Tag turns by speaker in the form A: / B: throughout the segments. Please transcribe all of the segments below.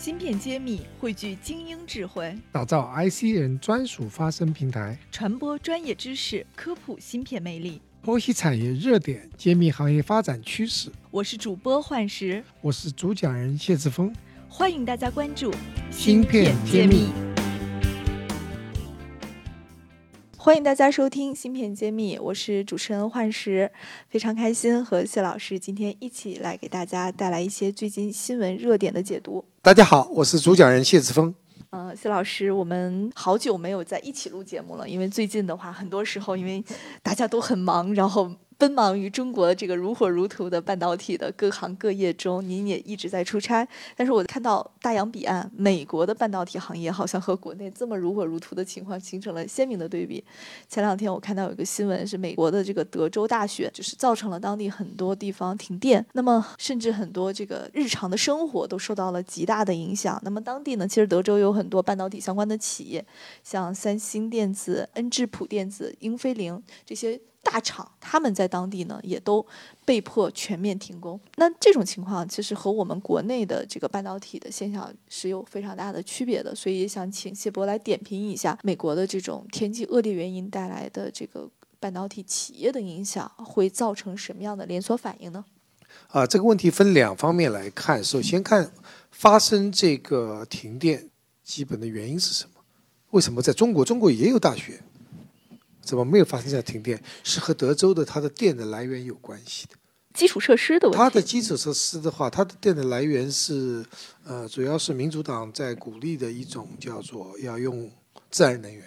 A: 芯片揭秘，汇聚精英智慧，
B: 打造 IC 人专属发声平台，
A: 传播专业知识，科普芯片魅力，
B: 剖析产业热点，揭秘行业发展趋势。
A: 我是主播幻石，
B: 我是主讲人谢志峰，
A: 欢迎大家关注
B: 芯片揭秘。
A: 欢迎大家收听《芯片揭秘》，我是主持人幻石，非常开心和谢老师今天一起来给大家带来一些最近新闻热点的解读。
B: 大家好，我是主讲人谢志峰。
A: 嗯，谢老师，我们好久没有在一起录节目了，因为最近的话，很多时候因为大家都很忙，然后。奔忙于中国这个如火如荼的半导体的各行各业中，您也一直在出差。但是我看到大洋彼岸，美国的半导体行业好像和国内这么如火如荼的情况形成了鲜明的对比。前两天我看到有一个新闻，是美国的这个德州大雪，就是造成了当地很多地方停电，那么甚至很多这个日常的生活都受到了极大的影响。那么当地呢，其实德州有很多半导体相关的企业，像三星电子、恩智浦电子、英飞凌这些。大厂 他们在当地呢，也都被迫全面停工。那这种情况其实和我们国内的这个半导体的现象是有非常大的区别的。所以也想请谢博来点评一下美国的这种天气恶劣原因带来的这个半导体企业的影响，会造成什么样的连锁反应呢？
B: 啊，这个问题分两方面来看。首先看发生这个停电基本的原因是什么？为什么在中国？中国也有大雪。怎么没有发生这样停电？是和德州的它的电的来源有关系的。
A: 基础设施的问题。
B: 它的基础设施的话，它的电的来源是，呃，主要是民主党在鼓励的一种叫做要用自然能源，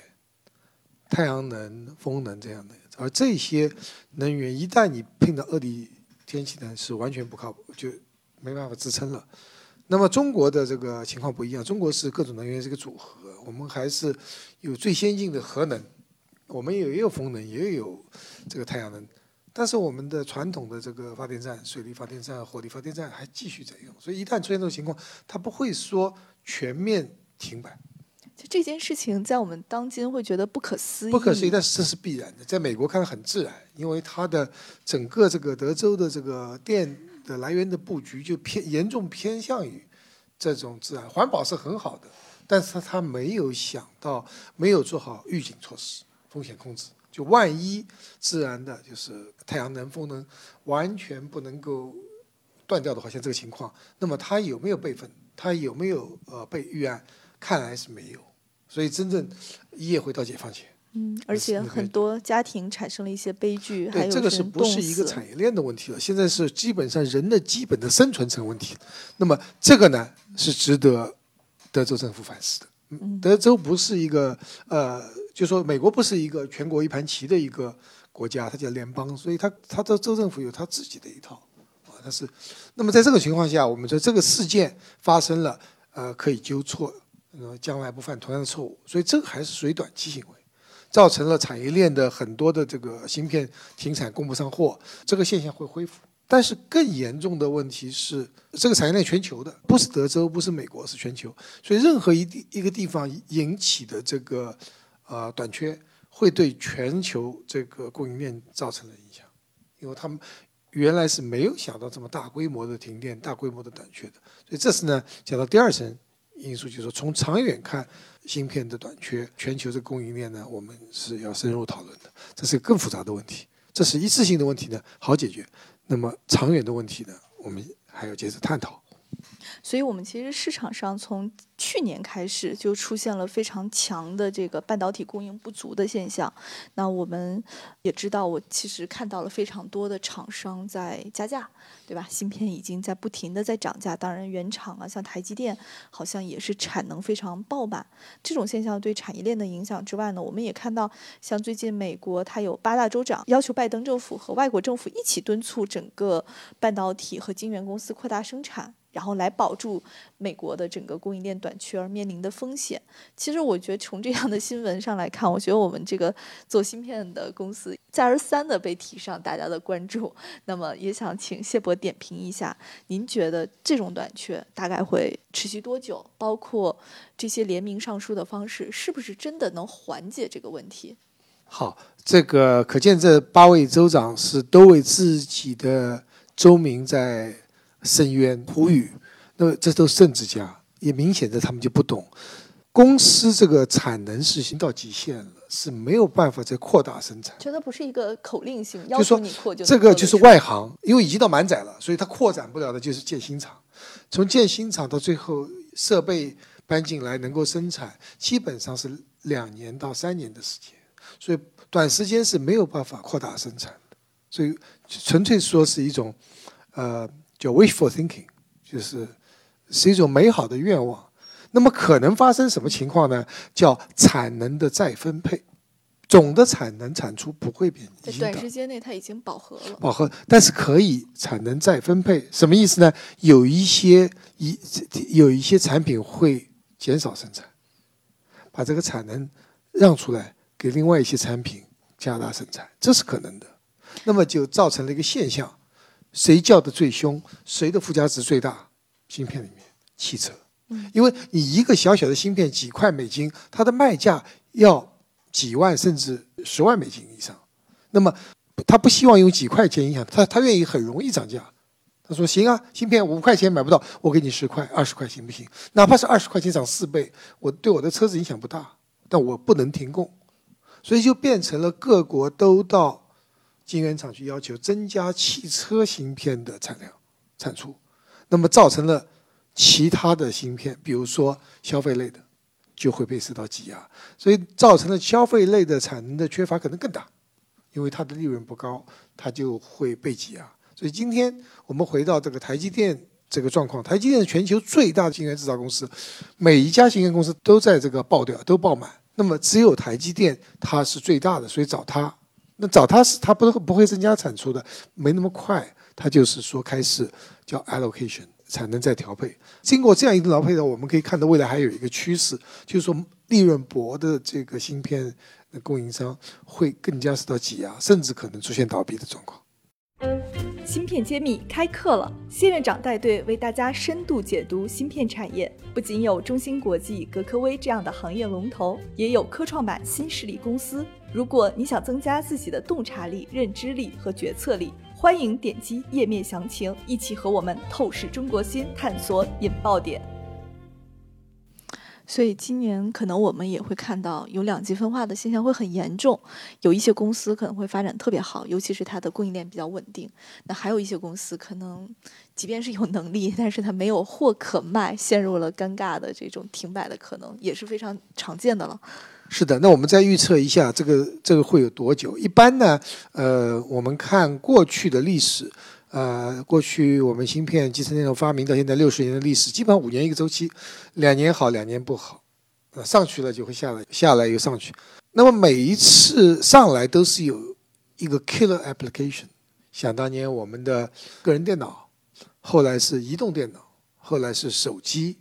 B: 太阳能、风能这样的。而这些能源一旦你碰到恶劣天气呢，是完全不靠谱，就没办法支撑了。那么中国的这个情况不一样，中国是各种能源是个组合，我们还是有最先进的核能。我们也有风能，也有这个太阳能，但是我们的传统的这个发电站、水力发电站、火力发电站还继续在用，所以一旦出现这种情况，它不会说全面停摆。
A: 就这件事情，在我们当今会觉得不可思议。
B: 不可思议，但是这是必然的。在美国看来很自然，因为它的整个这个德州的这个电的来源的布局就偏严重偏向于这种自然环保是很好的，但是他没有想到，没有做好预警措施。风险控制，就万一自然的，就是太阳能、风能完全不能够断掉的话，像这个情况，那么它有没有备份？它有没有呃备预案？看来是没有，所以真正一夜回到解放前。
A: 嗯，而且很多家庭产生了一些悲剧，
B: 对，这个是不是一个产业链的问题了？现在是基本上人的基本的生存成问题。那么这个呢，是值得德州政府反思的。德州不是一个呃。就说美国不是一个全国一盘棋的一个国家，它叫联邦，所以它它的州政府有它自己的一套啊。它是，那么在这个情况下，我们说这个事件发生了，呃，可以纠错，呃，将来不犯同样的错误。所以这个还是属于短期行为，造成了产业链的很多的这个芯片停产、供不上货，这个现象会恢复。但是更严重的问题是，这个产业链全球的，不是德州，不是美国，是全球。所以任何一地一个地方引起的这个。呃，短缺会对全球这个供应链造成的影响，因为他们原来是没有想到这么大规模的停电、大规模的短缺的，所以这次呢，讲到第二层因素，就是说从长远看，芯片的短缺，全球的供应链呢，我们是要深入讨论的，这是更复杂的问题。这是一次性的问题呢，好解决；那么长远的问题呢，我们还要接着探讨。
A: 所以，我们其实市场上从去年开始就出现了非常强的这个半导体供应不足的现象。那我们也知道，我其实看到了非常多的厂商在加价，对吧？芯片已经在不停的在涨价。当然，原厂啊，像台积电，好像也是产能非常爆满。这种现象对产业链的影响之外呢，我们也看到，像最近美国它有八大州长要求拜登政府和外国政府一起敦促整个半导体和晶圆公司扩大生产。然后来保住美国的整个供应链短缺而面临的风险。其实我觉得从这样的新闻上来看，我觉得我们这个做芯片的公司再而三的被提上大家的关注。那么也想请谢博点评一下，您觉得这种短缺大概会持续多久？包括这些联名上书的方式，是不是真的能缓解这个问题？
B: 好，这个可见这八位州长是都为自己的州民在。深渊呼吁，那么这都是政治家，也明显的他们就不懂，公司这个产能是已经到极限了，是没有办法再扩大生产。
A: 觉得不是一个口令性，
B: 就说
A: 你扩就
B: 这个就是外行，因为已经到满载了，所以它扩展不了的就是建新厂。从建新厂到最后设备搬进来能够生产，基本上是两年到三年的时间，所以短时间是没有办法扩大生产的。所以纯粹说是一种，呃，叫 wishful thinking，就是是一种美好的愿望。那么可能发生什么情况呢？叫产能的再分配，总的产能产出不会变。
A: 在短时间内它已经饱和了。
B: 饱和，但是可以产能再分配，什么意思呢？有一些一有一些产品会减少生产，把这个产能让出来给另外一些产品加大生产，这是可能的。那么就造成了一个现象：谁叫的最凶，谁的附加值最大？芯片里面，汽车。因为你一个小小的芯片几块美金，它的卖价要几万甚至十万美金以上，那么他不希望用几块钱影响他，他愿意很容易涨价。他说：“行啊，芯片五块钱买不到，我给你十块、二十块行不行？哪怕是二十块钱涨四倍，我对我的车子影响不大，但我不能停供，所以就变成了各国都到晶圆厂去要求增加汽车芯片的产量、产出，那么造成了。”其他的芯片，比如说消费类的，就会被受到挤压，所以造成了消费类的产能的缺乏可能更大，因为它的利润不高，它就会被挤压。所以今天我们回到这个台积电这个状况，台积电是全球最大的晶圆制造公司，每一家晶圆公司都在这个爆掉，都爆满。那么只有台积电它是最大的，所以找它，那找他是他不不会增加产出的，没那么快，他就是说开始叫 allocation。产能在调配，经过这样一个调配呢，我们可以看到未来还有一个趋势，就是说利润薄的这个芯片的供应商会更加受到挤压，甚至可能出现倒闭的状况。
A: 芯片揭秘开课了，谢院长带队为大家深度解读芯片产业，不仅有中芯国际、格科微这样的行业龙头，也有科创板新势力公司。如果你想增加自己的洞察力、认知力和决策力。欢迎点击页面详情，一起和我们透视中国心，探索引爆点。所以今年可能我们也会看到有两极分化的现象会很严重，有一些公司可能会发展特别好，尤其是它的供应链比较稳定。那还有一些公司可能即便是有能力，但是它没有货可卖，陷入了尴尬的这种停摆的可能，也是非常常见的了。
B: 是的，那我们再预测一下，这个这个会有多久？一般呢，呃，我们看过去的历史，呃，过去我们芯片、集成电路发明到现在六十年的历史，基本上五年一个周期，两年好，两年不好，呃，上去了就会下来，下来又上去。那么每一次上来都是有一个 killer application。想当年我们的个人电脑，后来是移动电脑，后来是手机，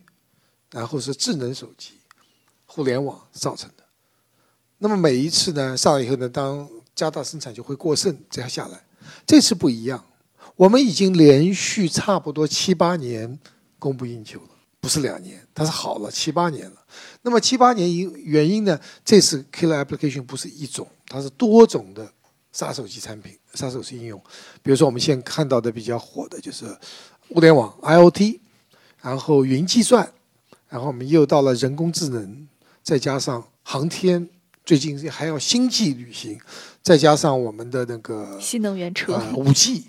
B: 然后是智能手机，互联网造成的。那么每一次呢上来以后呢，当加大生产就会过剩，这样下来。这次不一样，我们已经连续差不多七八年供不应求了，不是两年，它是好了七八年了。那么七八年因原因呢，这次 killer application 不是一种，它是多种的杀手级产品、杀手级应用。比如说我们现在看到的比较火的就是物联网 IOT，然后云计算，然后我们又到了人工智能，再加上航天。最近还要星际旅行，再加上我们的那个
A: 新能源车
B: 五 G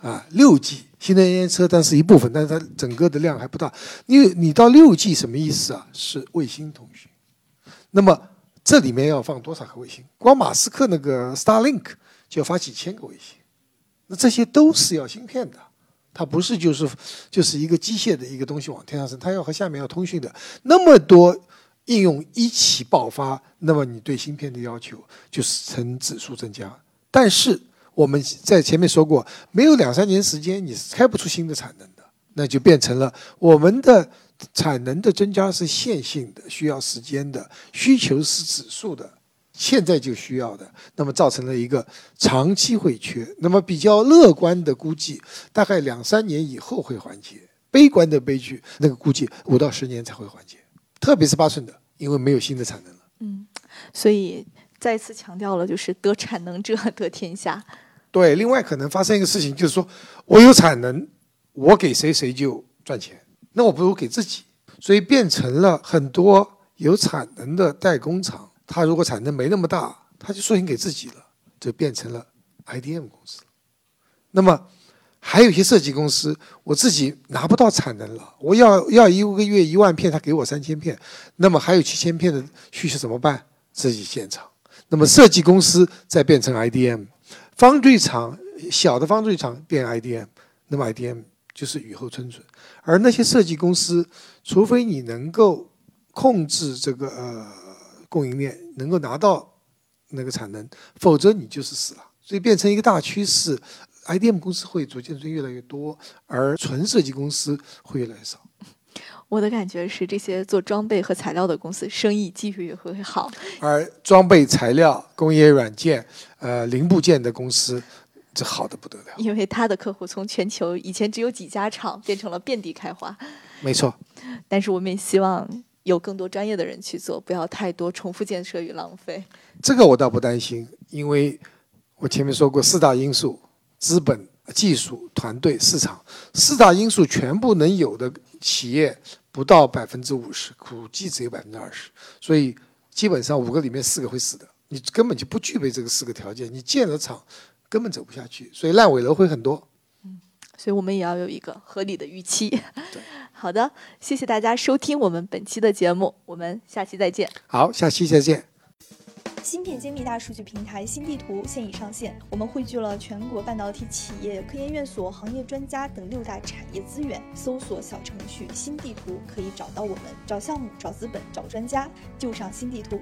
B: 啊六 G 新能源车，但是一部分，但是它整个的量还不大。因为你到六 G 什么意思啊？是卫星通讯。那么这里面要放多少颗卫星？光马斯克那个 Starlink 就要发几千个卫星。那这些都是要芯片的，它不是就是就是一个机械的一个东西往天上升，它要和下面要通讯的那么多。应用一起爆发，那么你对芯片的要求就是呈指数增加。但是我们在前面说过，没有两三年时间你是开不出新的产能的，那就变成了我们的产能的增加是线性的，需要时间的，需求是指数的，现在就需要的，那么造成了一个长期会缺。那么比较乐观的估计，大概两三年以后会缓解；悲观的悲剧，那个估计五到十年才会缓解。特别是八寸的，因为没有新的产能了。
A: 嗯，所以再次强调了，就是得产能者 得天下。
B: 对，另外可能发生一个事情，就是说我有产能，我给谁谁就赚钱，那我不如给自己。所以变成了很多有产能的代工厂，它如果产能没那么大，它就缩型给自己了，就变成了 IDM 公司。那么还有一些设计公司，我自己拿不到产能了，我要要一个月一万片，他给我三千片，那么还有七千片的需求怎么办？自己建厂。那么设计公司再变成 IDM，方锥厂小的方锥厂变 IDM，那么 IDM 就是雨后春笋。而那些设计公司，除非你能够控制这个呃供应链，能够拿到那个产能，否则你就是死了。所以变成一个大趋势，IDM 公司会逐渐逐渐越来越多，而纯设计公司会越来越少。
A: 我的感觉是，这些做装备和材料的公司生意继续会好，
B: 而装备材料、工业软件、呃零部件的公司，这好的不得了。
A: 因为他的客户从全球以前只有几家厂，变成了遍地开花。
B: 没错。
A: 但是我们也希望有更多专业的人去做，不要太多重复建设与浪费。
B: 这个我倒不担心，因为我前面说过四大因素：资本、技术、团队、市场。四大因素全部能有的企业。不到百分之五十，估计只有百分之二十，所以基本上五个里面四个会死的，你根本就不具备这个四个条件，你建了厂根本走不下去，所以烂尾楼会很多。
A: 嗯，所以我们也要有一个合理的预期。
B: 对，
A: 好的，谢谢大家收听我们本期的节目，我们下期再见。
B: 好，下期再见。
A: 芯片精密大数据平台新地图现已上线，我们汇聚了全国半导体企业、科研院所、行业专家等六大产业资源。搜索小程序“新地图”可以找到我们，找项目、找资本、找专家，就上新地图。